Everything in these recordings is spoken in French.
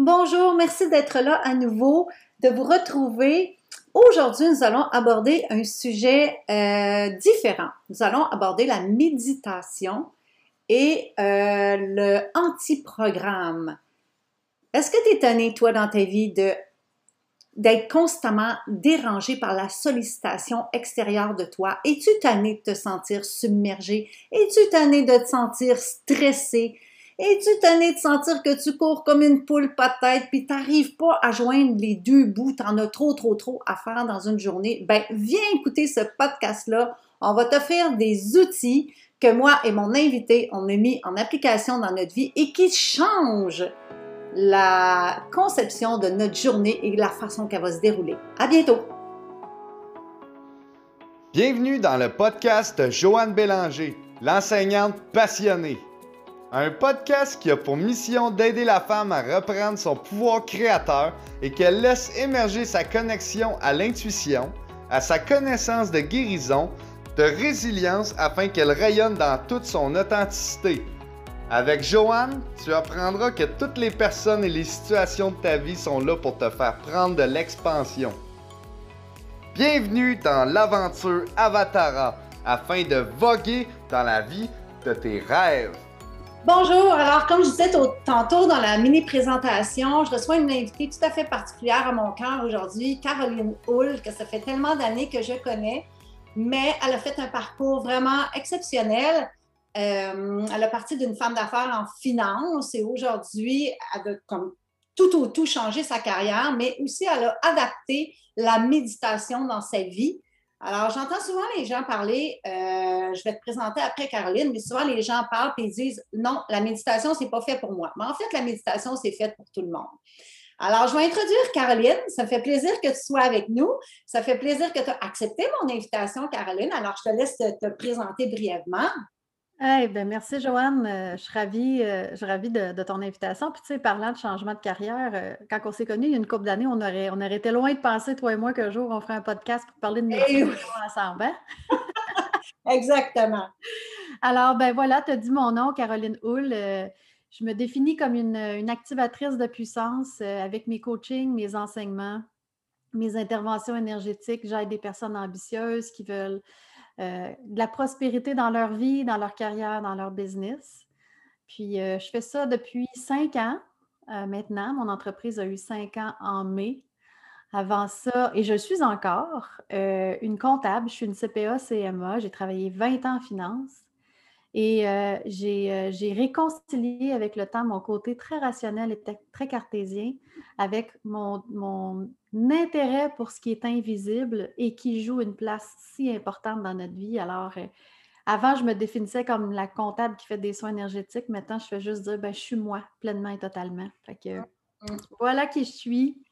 Bonjour, merci d'être là à nouveau, de vous retrouver. Aujourd'hui, nous allons aborder un sujet euh, différent. Nous allons aborder la méditation et euh, le anti-programme. Est-ce que tu es tanné, toi, dans ta vie, d'être constamment dérangé par la sollicitation extérieure de toi? Es-tu tanné de te sentir submergé? Es-tu tanné de te sentir stressé? Es-tu tanné de sentir que tu cours comme une poule pas de tête puis t'arrives pas à joindre les deux bouts, t'en as trop, trop, trop à faire dans une journée? Ben, viens écouter ce podcast-là. On va t'offrir des outils que moi et mon invité, on a mis en application dans notre vie et qui changent la conception de notre journée et la façon qu'elle va se dérouler. À bientôt! Bienvenue dans le podcast Joanne Bélanger, l'enseignante passionnée. Un podcast qui a pour mission d'aider la femme à reprendre son pouvoir créateur et qu'elle laisse émerger sa connexion à l'intuition, à sa connaissance de guérison, de résilience afin qu'elle rayonne dans toute son authenticité. Avec Joanne, tu apprendras que toutes les personnes et les situations de ta vie sont là pour te faire prendre de l'expansion. Bienvenue dans l'aventure Avatara afin de voguer dans la vie de tes rêves. Bonjour. Alors, comme je disais tantôt dans la mini-présentation, je reçois une invitée tout à fait particulière à mon cœur aujourd'hui, Caroline Hull, que ça fait tellement d'années que je connais, mais elle a fait un parcours vraiment exceptionnel. Euh, elle a parti d'une femme d'affaires en finance et aujourd'hui, elle a comme tout au tout changé sa carrière, mais aussi elle a adapté la méditation dans sa vie. Alors, j'entends souvent les gens parler, euh, je vais te présenter après Caroline, mais souvent les gens parlent et disent non, la méditation, c'est pas fait pour moi. Mais en fait, la méditation, c'est fait pour tout le monde. Alors, je vais introduire Caroline. Ça fait plaisir que tu sois avec nous. Ça fait plaisir que tu as accepté mon invitation, Caroline. Alors, je te laisse te présenter brièvement. Ben, merci, Joanne. Euh, je suis ravie, euh, je suis ravie de, ton invitation. Puis, tu sais, parlant de changement de carrière, euh, quand on s'est connus il y a une couple d'années, on aurait, on aurait été loin de penser, toi et moi, qu'un jour, on ferait un podcast pour parler de médecine eh ensemble. Hein? Exactement. Alors, ben voilà, tu as dit mon nom, Caroline Hull. je me définis comme une, une activatrice de puissance avec mes coachings, mes enseignements, mes interventions énergétiques. J'aide des personnes ambitieuses qui veulent euh, de la prospérité dans leur vie, dans leur carrière, dans leur business. Puis, euh, je fais ça depuis cinq ans euh, maintenant. Mon entreprise a eu cinq ans en mai. Avant ça, et je suis encore une comptable, je suis une CPA-CMA, j'ai travaillé 20 ans en finance. Et j'ai réconcilié avec le temps mon côté très rationnel et très cartésien avec mon, mon, intérêt pour ce qui est invisible et qui joue une place si importante dans notre vie. Alors, euh, avant, je me définissais comme la comptable qui fait des soins énergétiques. Maintenant, je fais juste dire, ben, je suis moi, pleinement et totalement. Fait que, mmh. voilà qui je suis.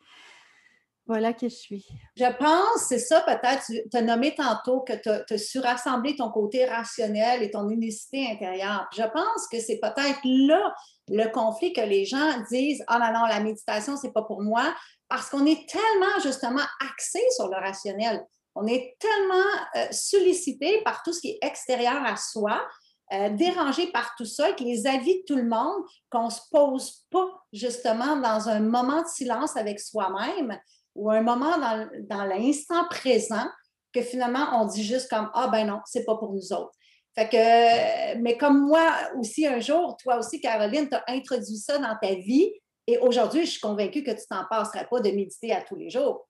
Voilà qui je suis. Je pense, c'est ça peut-être, tu as nommé tantôt que tu as, surassemblé ton côté rationnel et ton unicité intérieure. Je pense que c'est peut-être là le conflit que les gens disent Ah non, non, la méditation, c'est pas pour moi, parce qu'on est tellement justement axé sur le rationnel. On est tellement euh, sollicité par tout ce qui est extérieur à soi, euh, dérangé par tout ça, avec les avis de tout le monde, qu'on ne se pose pas justement dans un moment de silence avec soi-même ou un moment dans, dans l'instant présent que finalement on dit juste comme Ah ben non, c'est pas pour nous autres. Fait que, mais comme moi aussi un jour, toi aussi, Caroline, tu as introduit ça dans ta vie. Et aujourd'hui, je suis convaincue que tu t'en passerais pas de méditer à tous les jours.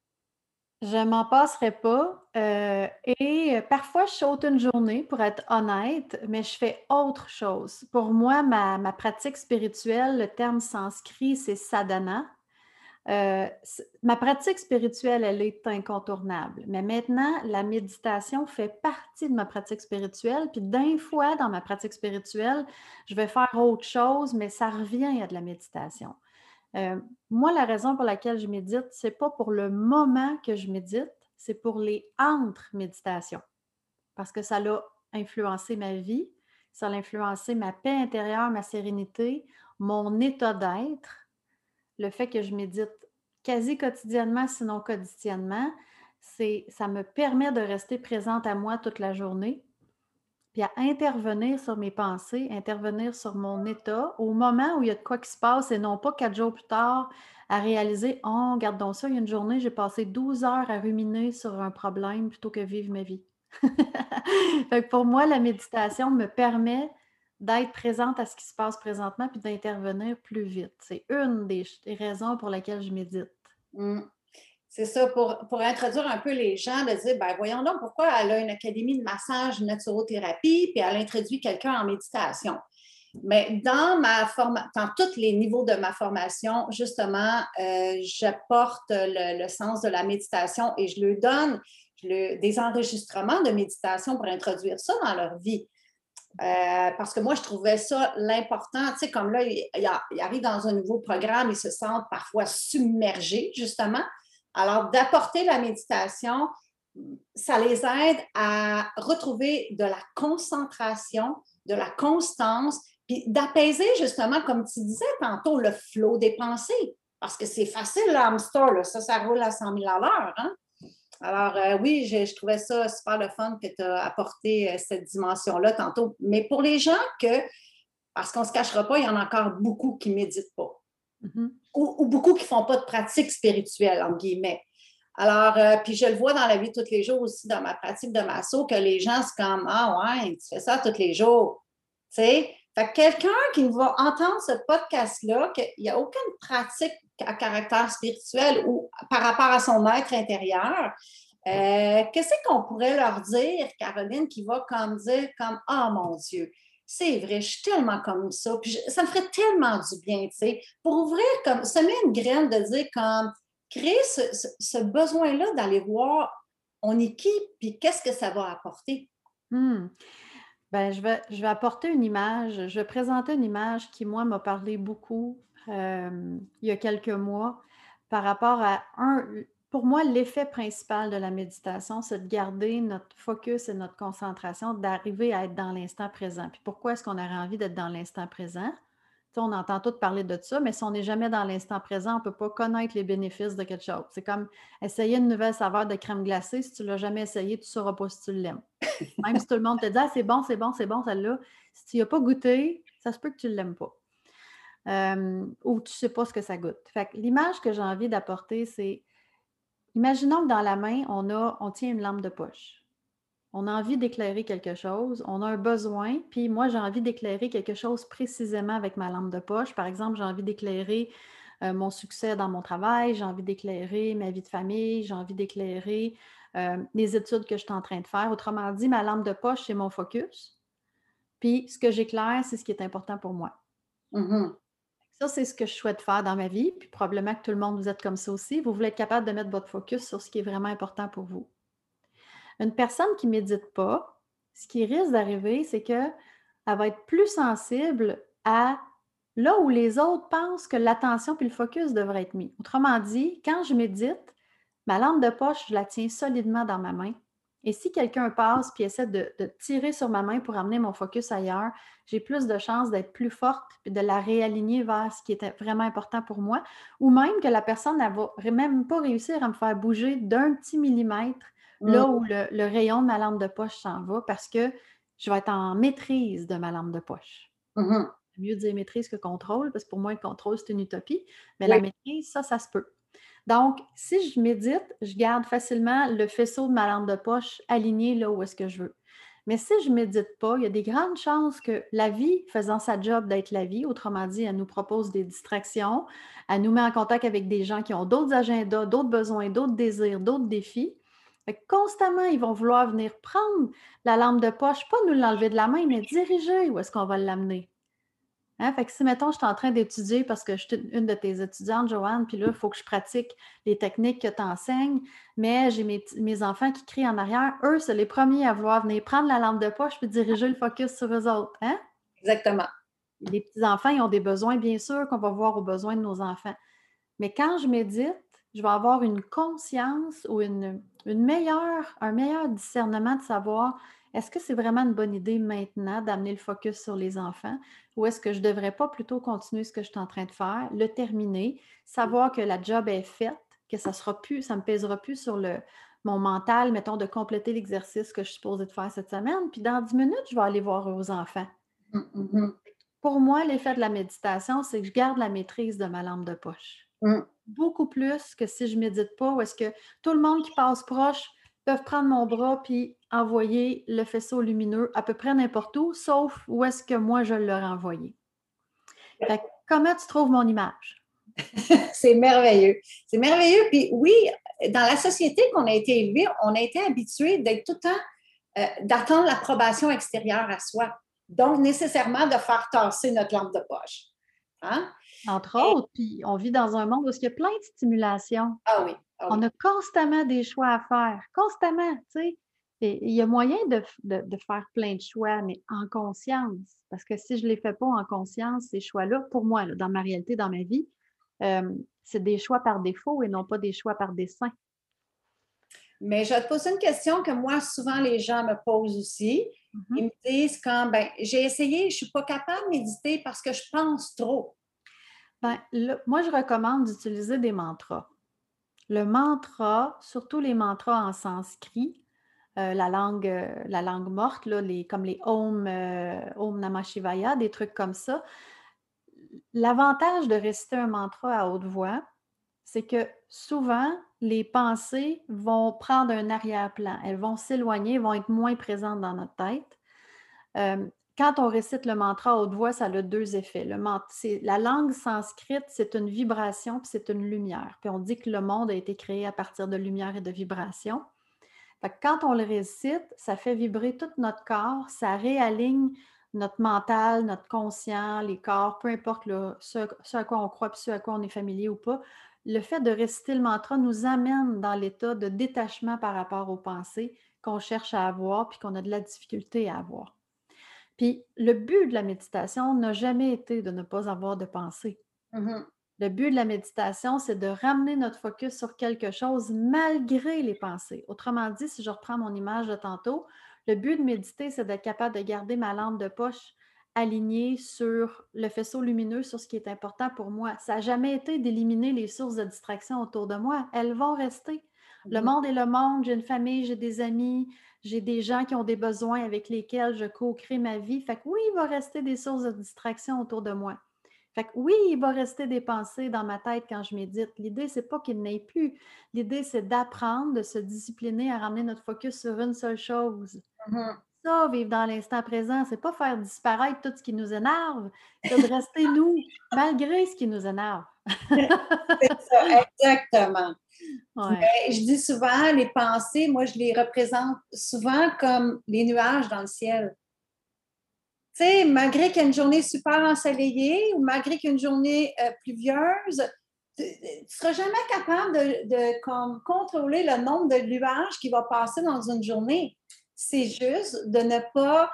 Je m'en passerai pas. Euh, et parfois, je saute une journée, pour être honnête, mais je fais autre chose. Pour moi, ma, ma pratique spirituelle, le terme sanskrit, c'est sadhana. Euh, ma pratique spirituelle, elle est incontournable. Mais maintenant, la méditation fait partie de ma pratique spirituelle. Puis d'un fois, dans ma pratique spirituelle, je vais faire autre chose, mais ça revient à de la méditation. Euh, moi, la raison pour laquelle je médite, c'est pas pour le moment que je médite, c'est pour les entre-méditations. Parce que ça a influencé ma vie, ça a influencé ma paix intérieure, ma sérénité, mon état d'être le fait que je médite quasi quotidiennement, sinon quotidiennement, c'est, ça me permet de rester présente à moi toute la journée. puis à intervenir sur mes pensées, intervenir sur mon état au moment où il y a de quoi qui se passe et non pas quatre jours plus tard à réaliser Oh, regarde donc ça, il y a une journée, j'ai passé 12 heures à ruminer sur un problème plutôt que vivre ma vie. pour moi, la méditation me permet d'être présente à ce qui se passe présentement puis d'intervenir plus vite. C'est une des, raisons pour lesquelles je médite. Mmh. C'est ça, pour, introduire un peu les gens, de dire, ben voyons donc pourquoi elle a une académie de massage, naturothérapie, puis elle introduit quelqu'un en méditation. Mais dans ma formation, dans tous les niveaux de ma formation, justement, euh, j'apporte le, sens de la méditation et je leur donne des enregistrements de méditation pour introduire ça dans leur vie. Euh, parce que moi, je trouvais ça l'important. Tu sais, comme là, ils il arrivent dans un nouveau programme, ils se sentent parfois submergés, justement. Alors, d'apporter la méditation, ça les aide à retrouver de la concentration, de la constance, puis d'apaiser justement, comme tu disais tantôt, le flot des pensées. Parce que c'est facile, l'hamster, ça, ça roule à 100 000 à l'heure. Hein? Alors, euh, oui, je, trouvais ça super le fun que tu as apporté euh, cette dimension-là tantôt. Mais pour les gens que, parce qu'on ne se cachera pas, il y en a encore beaucoup qui ne méditent pas. Mm-hmm. ou, beaucoup qui ne font pas de pratique spirituelle, en guillemets. Alors, euh, puis je le vois dans la vie de tous les jours aussi, dans ma pratique de masso, que les gens, c'est comme Ah ouais, tu fais ça tous les jours. Tu sais? Fait que quelqu'un qui va entendre ce podcast-là, qu'il n'y a aucune pratique à caractère spirituel ou par rapport à son être intérieur, euh, qu'est-ce qu'on pourrait leur dire, Caroline, qui va comme dire comme Ah mon Dieu, c'est vrai, je suis tellement comme ça, puis ça me ferait tellement du bien, tu sais, pour ouvrir comme, semer une graine de dire comme, créer ce, besoin-là d'aller voir on est qui, puis qu'est-ce que ça va apporter. Hmm. Ben, je, vais, apporter une image, je vais présenter une image qui, moi, m'a parlé beaucoup il y a quelques mois par rapport à un. Pour moi, l'effet principal de la méditation, c'est de garder notre focus et notre concentration, d'arriver à être dans l'instant présent. Puis pourquoi est-ce qu'on aurait envie d'être dans l'instant présent? On entend tout parler de ça, mais si on n'est jamais dans l'instant présent, on ne peut pas connaître les bénéfices de quelque chose. C'est comme essayer une nouvelle saveur de crème glacée. Si tu ne l'as jamais essayé, tu ne sauras pas si tu l'aimes. Même si tout le monde te dit ah, c'est bon, c'est bon, c'est bon, celle-là. Si tu n'y as pas goûté, ça se peut que tu ne l'aimes pas. Euh, ou tu ne sais pas ce que ça goûte. Fait l'image que j'ai envie d'apporter, c'est imaginons que dans la main, on, a, on tient une lampe de poche. On a envie d'éclairer quelque chose, on a un besoin, puis moi, j'ai envie d'éclairer quelque chose précisément avec ma lampe de poche. Par exemple, j'ai envie d'éclairer euh, mon succès dans mon travail, j'ai envie d'éclairer ma vie de famille, j'ai envie d'éclairer euh, les études que je suis en train de faire. Autrement dit, ma lampe de poche, c'est mon focus. Puis ce que j'éclaire, c'est ce qui est important pour moi. Mm-hmm. Ça, c'est ce que je souhaite faire dans ma vie. Puis probablement que tout le monde, vous êtes comme ça aussi. Vous voulez être capable de mettre votre focus sur ce qui est vraiment important pour vous. Une personne qui ne médite pas, ce qui risque d'arriver, c'est qu'elle va être plus sensible à là où les autres pensent que l'attention puis le focus devraient être mis. Autrement dit, quand je médite, ma lampe de poche, je la tiens solidement dans ma main. Et si quelqu'un passe puis essaie de, tirer sur ma main pour amener mon focus ailleurs, j'ai plus de chances d'être plus forte et de la réaligner vers ce qui était vraiment important pour moi. Ou même que la personne ne même pas réussir à me faire bouger d'un petit millimètre là mmh. où le, rayon de ma lampe de poche s'en va parce que je vais être en maîtrise de ma lampe de poche. Mmh mieux dire maîtrise que contrôle, parce que pour moi, le contrôle, c'est une utopie. Mais la maîtrise, ça, ça se peut. Donc, si je médite, je garde facilement le faisceau de ma lampe de poche aligné là où est-ce que je veux. Mais si je ne médite pas, il y a des grandes chances que la vie, faisant sa job d'être la vie, autrement dit, elle nous propose des distractions, elle nous met en contact avec des gens qui ont d'autres agendas, d'autres besoins, d'autres désirs, d'autres défis. Constamment, ils vont vouloir venir prendre la lampe de poche, pas nous l'enlever de la main, mais diriger où est-ce qu'on va l'amener. Hein, fait que si, mettons, je suis en train d'étudier parce que je suis une de tes étudiantes, Joanne, puis là, il faut que je pratique les techniques que tu enseignes, mais j'ai mes, enfants qui crient en arrière, eux, c'est les premiers à vouloir venir prendre la lampe de poche puis diriger le focus sur eux autres. Hein? Exactement. Les petits-enfants, ils ont des besoins, bien sûr, qu'on va voir aux besoins de nos enfants. Mais quand je médite, je vais avoir une conscience ou une, une meilleure, un meilleur discernement de savoir est-ce que c'est vraiment une bonne idée maintenant d'amener le focus sur les enfants ou est-ce que je ne devrais pas plutôt continuer ce que je suis en train de faire, le terminer, savoir que la job est faite, que ça sera plus, ça ne me pèsera plus sur le, mon mental, mettons, de compléter l'exercice que je suis supposée de faire cette semaine. Puis dans 10 minutes, je vais aller voir aux enfants. Mm, mm-hmm. Pour moi, l'effet de la méditation, c'est que je garde la maîtrise de ma lampe de poche. Mm. Beaucoup plus que si je ne médite pas, ou est-ce que tout le monde qui passe proche peuvent prendre mon bras puis envoyer le faisceau lumineux à peu près n'importe où, sauf où est-ce que moi je leur ai envoyé. comment tu trouves mon image? c'est merveilleux. C'est merveilleux. Puis oui, dans la société qu'on a été élevé, on a été habitué d'être tout le temps, euh, d'attendre l'approbation extérieure à soi. Donc, nécessairement de faire tasser notre lampe de poche. Hein? Entre autres, puis on vit dans un monde où il y a plein de stimulations. Ah oui. Ah on a constamment des choix à faire. Constamment, tu sais. il y a moyen de, faire plein de choix, mais en conscience. Parce que si je ne les fais pas en conscience, ces choix-là, pour moi, dans ma réalité, dans ma vie, euh, c'est des choix par défaut et non pas des choix par dessein. Mais je vais te poser une question que moi, souvent, les gens me posent aussi. Mm-hmm. Ils me disent quand, ben, j'ai essayé, je ne suis pas capable de méditer parce que je pense trop. Ben, moi, je recommande d'utiliser des mantras. Le mantra, surtout les mantras en sanskrit, euh, la, langue, euh, la langue morte, là, comme les Om, Om Namah Shivaya, des trucs comme ça, L'avantage de réciter un mantra à haute voix, c'est que souvent, les pensées vont prendre un arrière-plan. Elles vont s'éloigner, vont être moins présentes dans notre tête. Quand on récite le mantra à haute voix, ça a deux effets. La langue sanscrite, c'est une vibration puis c'est une lumière. Puis on dit que le monde a été créé à partir de lumière et de vibration. quand on le récite, ça fait vibrer tout notre corps, ça réaligne notre mental, notre conscient, les corps, peu importe ce, à quoi on croit et ce à quoi on est familier ou pas, le fait de réciter le mantra nous amène dans l'état de détachement par rapport aux pensées qu'on cherche à avoir puis qu'on a de la difficulté à avoir. Puis le but de la méditation n'a jamais été de ne pas avoir de pensée. Mmh le but de la méditation, c'est de ramener notre focus sur quelque chose malgré les pensées. Autrement dit, si je reprends mon image de tantôt, le but de méditer, c'est d'être capable de garder ma lampe de poche alignée sur le faisceau lumineux, sur ce qui est important pour moi. Ça n'a jamais été d'éliminer les sources de distraction autour de moi. Elles vont rester. Le monde est le monde. J'ai une famille, j'ai des amis, j'ai des gens qui ont des besoins avec lesquels je co-crée ma vie. Fait que oui, il va rester des sources de distraction autour de moi. Fait que oui, il va rester des pensées dans ma tête quand je médite. L'idée, c'est pas qu'il n'ait plus. L'idée, c'est d'apprendre, de se discipliner à ramener notre focus sur une seule chose. Mm-hmm. Ça, vivre dans l'instant présent, c'est pas faire disparaître tout ce qui nous énerve, c'est de rester nous, malgré ce qui nous énerve. c'est ça, exactement. je dis souvent, les pensées, moi, je les représente souvent comme les nuages dans le ciel tu sais, malgré qu'il y ait une journée super ensoleillée ou malgré qu'il y ait une journée euh, pluvieuse, tu ne seras jamais capable de, contrôler le nombre de nuages qui va passer dans une journée. C'est juste de ne pas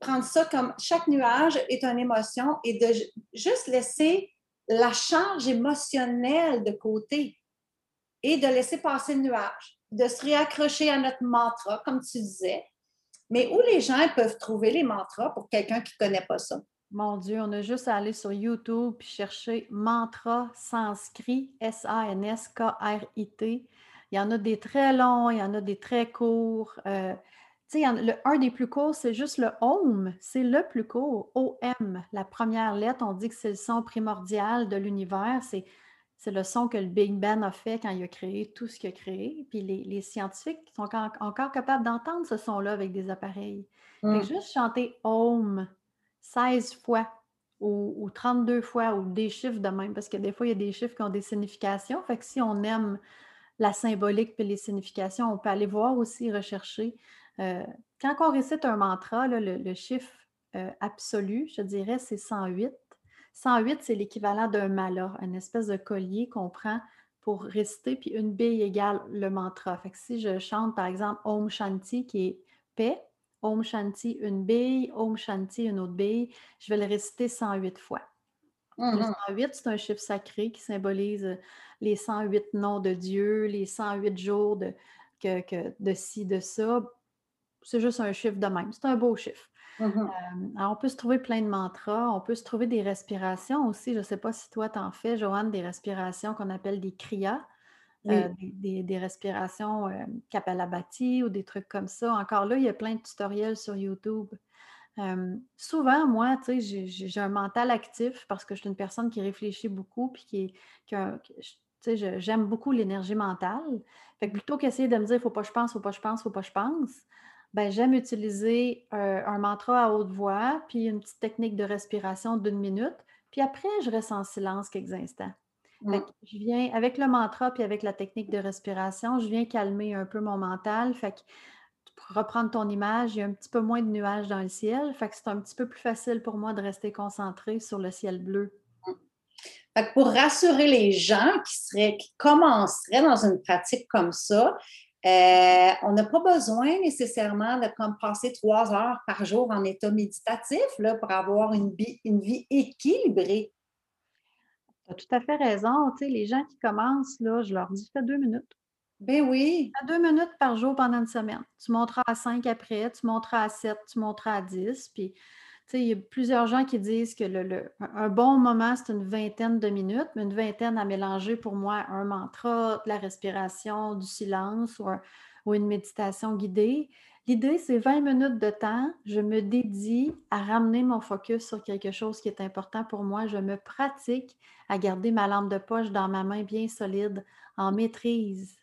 prendre ça comme chaque nuage est une émotion et de juste laisser la charge émotionnelle de côté et de laisser passer le nuage, de se réaccrocher à notre mantra, comme tu disais, mais où les gens peuvent trouver les mantras pour quelqu'un qui ne connaît pas ça? Mon Dieu, on a juste à aller sur YouTube et chercher mantra sanskrit, S-A-N-S-K-R-I-T. Il y en a des très longs, il y en a des très courts. Euh, le, un des plus courts, c'est juste le Om. C'est le plus court. O-M, la première lettre. On dit que c'est le son primordial de l'univers. C'est c'est le son que le Big Ben a fait quand il a créé tout ce qu'il a créé. Puis les, scientifiques sont encore, capables d'entendre ce son-là avec des appareils. Mmh. juste chanter Om 16 fois ou, 32 fois ou des chiffres de même, parce que des fois, il y a des chiffres qui ont des significations. Fait que si on aime la symbolique et les significations, on peut aller voir aussi, rechercher. Euh, quand on récite un mantra, le, chiffre euh, absolu, je dirais, c'est 108. 108, c'est l'équivalent d'un mala, une espèce de collier qu'on prend pour réciter, puis une bille égale le mantra. Fait que si je chante, par exemple, Om Shanti, qui est paix, Om Shanti, une bille, Om Shanti, une autre bille, je vais le réciter 108 fois. Le 108, mmh c'est un chiffre sacré qui symbolise les 108 noms de Dieu, les 108 jours de, que, de ci, de ça. C'est juste un chiffre de même. C'est un beau chiffre. Mmh on peut se trouver plein de mantras, on peut se trouver des respirations aussi. Je ne sais pas si toi, tu en fais, Joanne, des respirations qu'on appelle des kriyas. des, respirations euh, Kapalabhati ou des trucs comme ça. Encore là, il y a plein de tutoriels sur YouTube. souvent, moi, tu sais, j'ai un mental actif parce que je suis une personne qui réfléchit beaucoup puis qui, qui, j'aime beaucoup l'énergie mentale. Fait que plutôt qu'essayer de me dire, faut pas que je pense, faut pas que je pense, faut pas que je pense, ben, j'aime utiliser euh, un mantra à haute voix, puis une petite technique de respiration d'une minute, puis après, je reste en silence quelques instants. je viens, avec le mantra, puis avec la technique de respiration, je viens calmer un peu mon mental. Fait que, pour reprendre ton image, il y a un petit peu moins de nuages dans le ciel. Fait que c'est un petit peu plus facile pour moi de rester concentré sur le ciel bleu pour rassurer les gens qui, seraient, qui commenceraient dans une pratique comme ça, euh, on n'a pas besoin nécessairement de comme, passer trois heures par jour en état méditatif là, pour avoir une vie, une vie équilibrée. Tu as tout à fait raison. Tu sais, les gens qui commencent, là, je leur dis fais deux minutes. Ben oui. Fais deux minutes par jour pendant une semaine. Tu monteras à cinq après, tu monteras à sept, tu monteras à dix. Puis il y a plusieurs gens qui disent que le, un bon moment, c'est une vingtaine de minutes, mais une vingtaine à mélanger pour moi un mantra, de la respiration, du silence ou, une méditation guidée. L'idée, c'est 20 minutes de temps. Je me dédie à ramener mon focus sur quelque chose qui est important pour moi. Je me pratique à garder ma lampe de poche dans ma main bien solide, en maîtrise.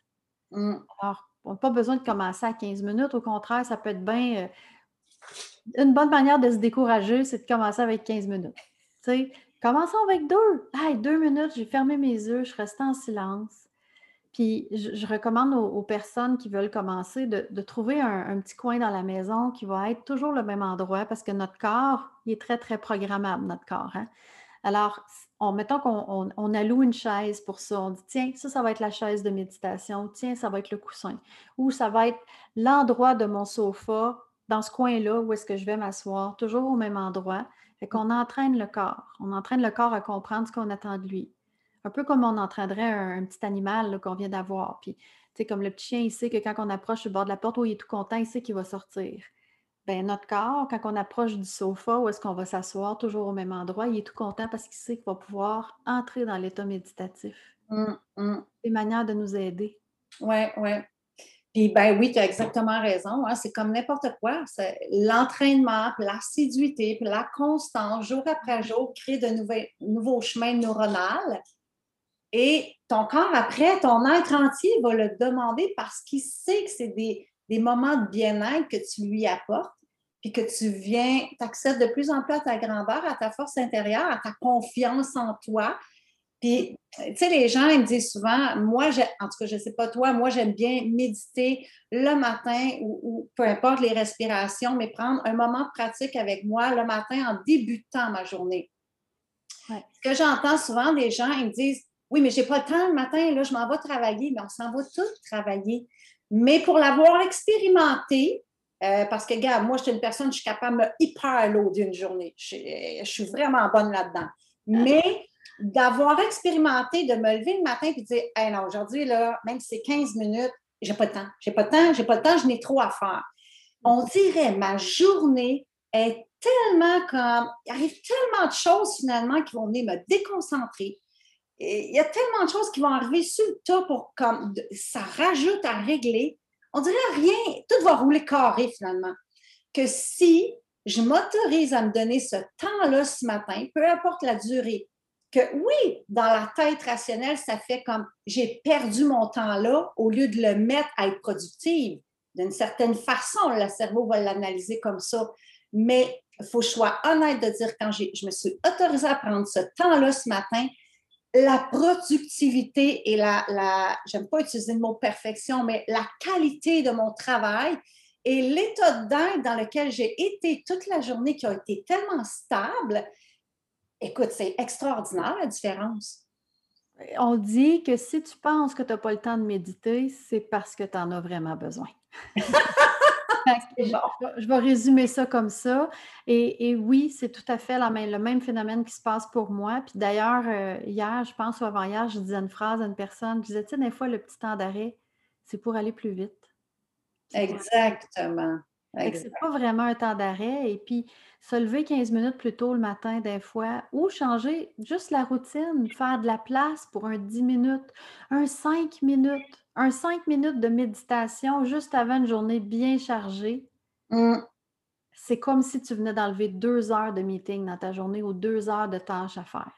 Mmh. Alors, on n'a pas besoin de commencer à 15 minutes. Au contraire, ça peut être bien. Une bonne manière de se décourager, c'est de commencer avec 15 minutes. commençons avec deux. deux minutes, j'ai fermé mes yeux, je reste en silence. Puis je, recommande aux, personnes qui veulent commencer de, trouver un, petit coin dans la maison qui va être toujours le même endroit parce que notre corps, il est très, très programmable, notre corps. Hein. Alors, on, mettons qu'on on, alloue une chaise pour ça. On dit, tiens, ça, ça va être la chaise de méditation. Tiens, ça va être le coussin. Ou ça va être l'endroit de mon sofa dans ce coin-là où est-ce que je vais m'asseoir, toujours au même endroit. Fait qu'on entraîne le corps. On entraîne le corps à comprendre ce qu'on attend de lui. Un peu comme on entraînerait un, petit animal qu'on vient d'avoir. Puis, tu sais, comme le petit chien, il sait que quand on approche le bord de la porte, où il est tout content, il sait qu'il va sortir. Bien, notre corps, quand on approche du sofa, où est-ce qu'on va s'asseoir, toujours au même endroit, il est tout content parce qu'il sait qu'il va pouvoir entrer dans l'état méditatif. Mmh, mmh. C'est une manière de nous aider. Oui, oui. Puis, ben oui, tu as exactement raison. Hein, c'est comme n'importe quoi. L'entraînement, l'assiduité, la constance, jour après jour, crée de nouveaux chemins neuronaux. Et ton corps, après, ton être entier va le demander parce qu'il sait que c'est des, des, moments de bien-être que tu lui apportes, puis que tu viens, tu accèdes de plus en plus à ta grandeur, à ta force intérieure, à ta confiance en toi, puis, tu sais, les gens, ils me disent souvent, moi, en tout cas, je ne sais pas toi, moi, j'aime bien méditer le matin ou, peu importe les respirations, mais prendre un moment de pratique avec moi le matin en débutant ma journée. Ce que j'entends souvent des gens, ils me disent, oui, mais je n'ai pas le temps le matin, là, je m'en vais travailler, mais on s'en va tous travailler. Mais pour l'avoir expérimenté, euh, parce que, gars, moi, je suis une personne, je suis capable de me hyper l'eau d'une journée. Je, je, suis vraiment bonne là-dedans. Mais d'avoir expérimenté, de me lever le matin et de dire hey, non, aujourd'hui, là, même si c'est 15 minutes, j'ai pas de temps, j'ai pas de temps, j'ai pas de temps, je n'ai trop à faire. On dirait ma journée est tellement comme. Il arrive tellement de choses finalement qui vont venir me déconcentrer. il y a tellement de choses qui vont arriver sur le tas pour comme ça rajoute à régler. On dirait rien, tout va rouler carré finalement. Que si je m'autorise à me donner ce temps-là ce matin, peu importe la durée, que oui, dans la tête rationnelle, ça fait comme j'ai perdu mon temps là au lieu de le mettre à être productive. D'une certaine façon, le cerveau va l'analyser comme ça. Mais il faut que je sois honnête de dire quand je me suis autorisée à prendre ce temps-là ce matin, la productivité et la, la j'aime pas utiliser le mot perfection, mais la qualité de mon travail et l'état d'être dans lequel j'ai été toute la journée qui a été tellement stable, Écoute, c'est extraordinaire la différence. On dit que si tu penses que tu n'as pas le temps de méditer, c'est parce que tu en as vraiment besoin. je, vais résumer ça comme ça. Et, oui, c'est tout à fait le même phénomène qui se passe pour moi. Puis d'ailleurs, euh, hier, je pense ou avant-hier, je disais une phrase à une personne. Je disais, tu sais, des fois, le petit temps d'arrêt, c'est pour aller plus vite. Exactement. C'est pas vraiment un temps d'arrêt. Et puis, se lever 15 minutes plus tôt le matin, des fois, ou changer juste la routine, faire de la place pour un 10 minutes, un 5 minutes, un 5 minutes de méditation juste avant une journée bien chargée. Mmh. C'est comme si tu venais d'enlever deux heures de meeting dans ta journée ou deux heures de tâches à faire.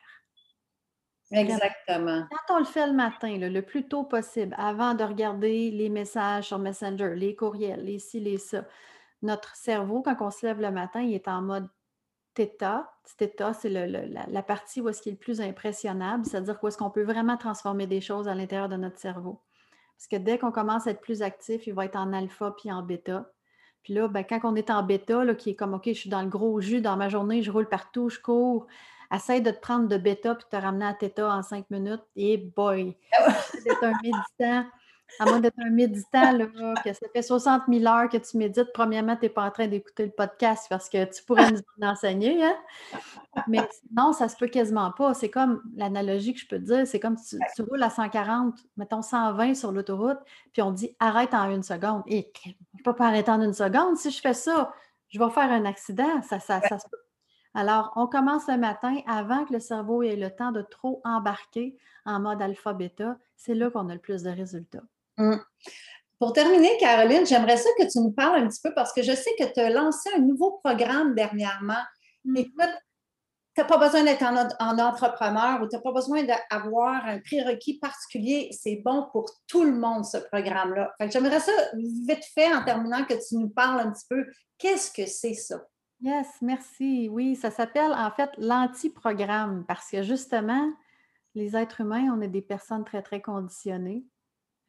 Exactement. Quand on le fait le matin, le plus tôt possible, avant de regarder les messages sur Messenger, les courriels, les ci, les ça, notre cerveau, quand on se lève le matin, il est en mode Theta. Theta, c'est la, partie où est-ce qu'il est le plus impressionnable, c'est-à-dire où est-ce qu'on peut vraiment transformer des choses à l'intérieur de notre cerveau. Parce que dès qu'on commence à être plus actif, il va être en alpha puis en bêta. Puis là, ben, quand on est en bêta, là, qui est comme OK, je suis dans le gros jus dans ma journée, je roule partout, je cours, essaye de te prendre de bêta puis de te ramener à Theta en cinq minutes. Et boy, c'est un méditant à moins d'être un méditant, là, que ça fait 60 000 heures que tu médites, premièrement, tu n'es pas en train d'écouter le podcast parce que tu pourrais nous enseigner. Hein? Mais non, ça se peut quasiment pas. C'est comme l'analogie que je peux te dire, c'est comme si tu, roules à 140, mettons 120 sur l'autoroute, puis on dit arrête en une seconde. Et je ne peux pas arrêter en une seconde. Si je fais ça, je vais faire un accident. Alors, on commence le matin avant que le cerveau ait le temps de trop embarquer en mode alpha-bêta. C'est là qu'on a le plus de résultats. Mmh. Pour terminer, Caroline, j'aimerais ça que tu nous parles un petit peu parce que je sais que tu as lancé un nouveau programme dernièrement. Mmh. Écoute, tu n'as pas besoin d'être en, entrepreneur ou tu n'as pas besoin d'avoir un prérequis particulier. C'est bon pour tout le monde, ce programme-là. J'aimerais ça, vite fait, en terminant, que tu nous parles un petit peu. Qu'est-ce que c'est ça? Yes, merci. Oui, ça s'appelle en fait l'anti-programme parce que justement, les êtres humains, on est des personnes très, très conditionnées.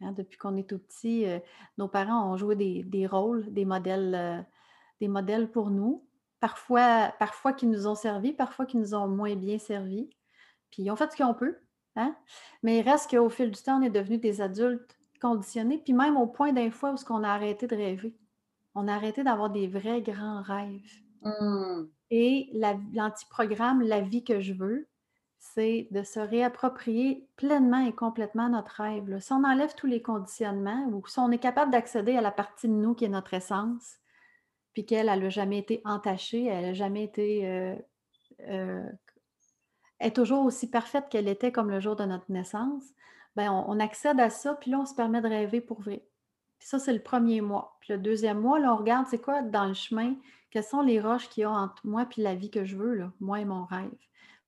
Hein, depuis qu'on est tout petit, euh, nos parents ont joué des, rôles, des modèles, euh, des modèles pour nous. Parfois, parfois qui nous ont servi, parfois qui nous ont moins bien servi. Puis ils ont fait ce qu'on peut. Hein? Mais il reste qu'au fil du temps, on est devenus des adultes conditionnés, puis même au point d'un fois où on a arrêté de rêver. On a arrêté d'avoir des vrais grands rêves. Mmh. Et l'antiprogramme La vie que je veux, c'est de se réapproprier pleinement et complètement notre rêve. Si on enlève tous les conditionnements ou si on est capable d'accéder à la partie de nous qui est notre essence, puis qu'elle n'a jamais été entachée, elle n'a jamais été... Euh, euh, est toujours aussi parfaite qu'elle était comme le jour de notre naissance, ben on, accède à ça, puis là, on se permet de rêver pour vrai. Puis ça, c'est le premier mois. Puis le deuxième mois, là, on regarde, c'est quoi dans le chemin, quelles sont les roches qu'il y a entre moi puis la vie que je veux, là, moi et mon rêve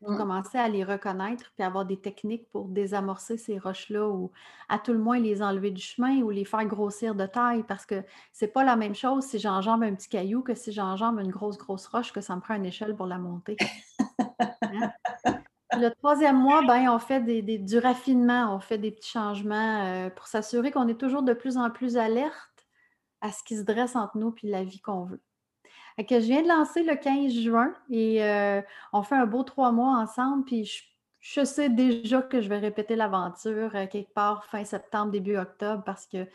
pour mmh. commencer à les reconnaître puis avoir des techniques pour désamorcer ces roches-là ou à tout le moins les enlever du chemin ou les faire grossir de taille parce que c'est pas la même chose si j'enjambe un petit caillou que si j'enjambe une grosse, grosse roche que ça me prend une échelle pour la monter. Hein? Le troisième mois, ben, on fait des, du raffinement, on fait des petits changements euh, pour s'assurer qu'on est toujours de plus en plus alerte à ce qui se dresse entre nous puis la vie qu'on veut que je viens de lancer le 15 juin et euh, on fait un beau trois mois ensemble. Puis je, sais déjà que je vais répéter l'aventure euh, quelque part fin septembre, début octobre parce que euh,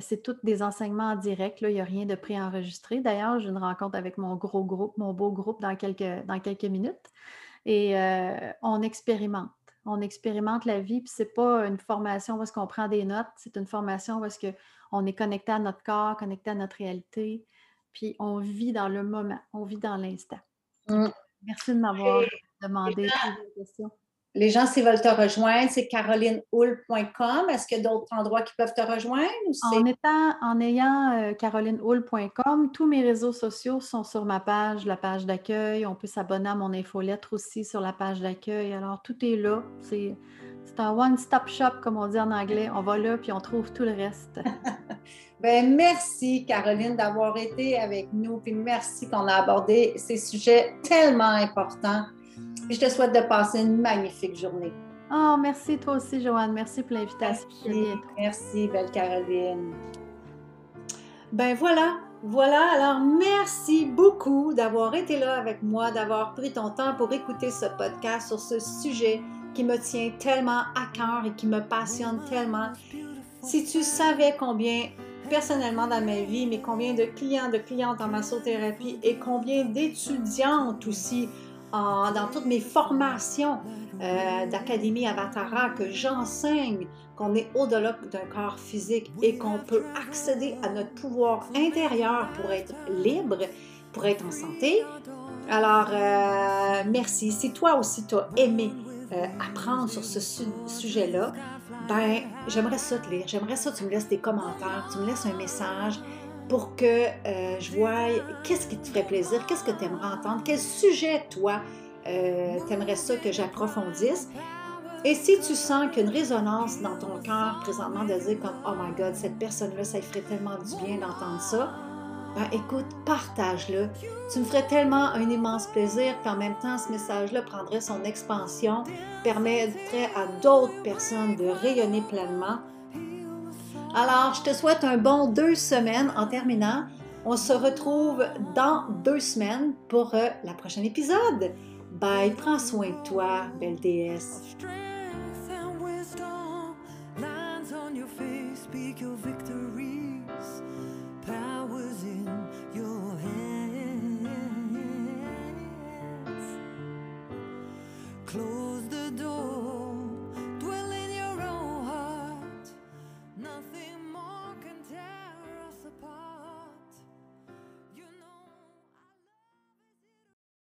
c'est tous des enseignements en direct. Là, il n'y a rien de préenregistré. D'ailleurs, j'ai une rencontre avec mon gros groupe, mon beau groupe dans quelques, minutes. Et on expérimente. On expérimente la vie, puis c'est pas une formation où est-ce qu'on prend des notes, c'est une formation où est-ce qu'on est connecté à notre corps, connecté à notre réalité, puis on vit dans le moment, on vit dans l'instant. Mmh. Merci de m'avoir demandé ces questions. Les gens, s'ils veulent te rejoindre, c'est carolinehoul.com. Est-ce qu'il y a d'autres endroits qui peuvent te rejoindre? en, étant, en ayant euh, carolinehoul.com, tous mes réseaux sociaux sont sur ma page, la page d'accueil. On peut s'abonner à mon infolettre aussi sur la page d'accueil. Alors, tout est là. C'est un one-stop shop, comme on dit en anglais. On va là, puis on trouve tout le reste. Ben, merci, Caroline, d'avoir été avec nous. Puis merci qu'on a abordé ces sujets tellement importants. je te souhaite de passer une magnifique journée. Oh, merci toi aussi, Joanne. Merci pour l'invitation. Merci, belle Caroline. Ben voilà, voilà. Alors, merci beaucoup d'avoir été là avec moi, d'avoir pris ton temps pour écouter ce podcast sur ce sujet qui me tient tellement à cœur et qui me passionne tellement. Si tu savais combien personnellement dans ma vie, mais combien de clients, de clientes en massothérapie et combien d'étudiantes aussi dans toutes mes formations euh, d'Académie Avatara, que j'enseigne qu'on est au-delà d'un corps physique et qu'on peut accéder à notre pouvoir intérieur pour être libre, pour être en santé. Alors, euh, merci. Si toi aussi tu as aimé euh, apprendre sur ce sujet-là, ben, j'aimerais ça te lire. J'aimerais ça que tu me laisses des commentaires, tu me laisses un message pour que euh, je voie qu'est-ce qui te ferait plaisir, qu'est-ce que tu aimerais entendre, quel sujet, toi, euh, tu aimerais ça que j'approfondisse. Et si tu sens qu'une résonance dans ton cœur présentement de dire comme Oh my God, cette personne-là, ça lui ferait tellement du bien d'entendre ça, ben écoute, partage-le. Tu me ferais tellement un immense plaisir, puis en même temps, ce message-là prendrait son expansion, permettrait à d'autres personnes de rayonner pleinement. Alors, je te souhaite un bon deux semaines en terminant. On se retrouve dans deux semaines pour euh, la prochaine épisode. Bye, prends soin de toi, belle déesse.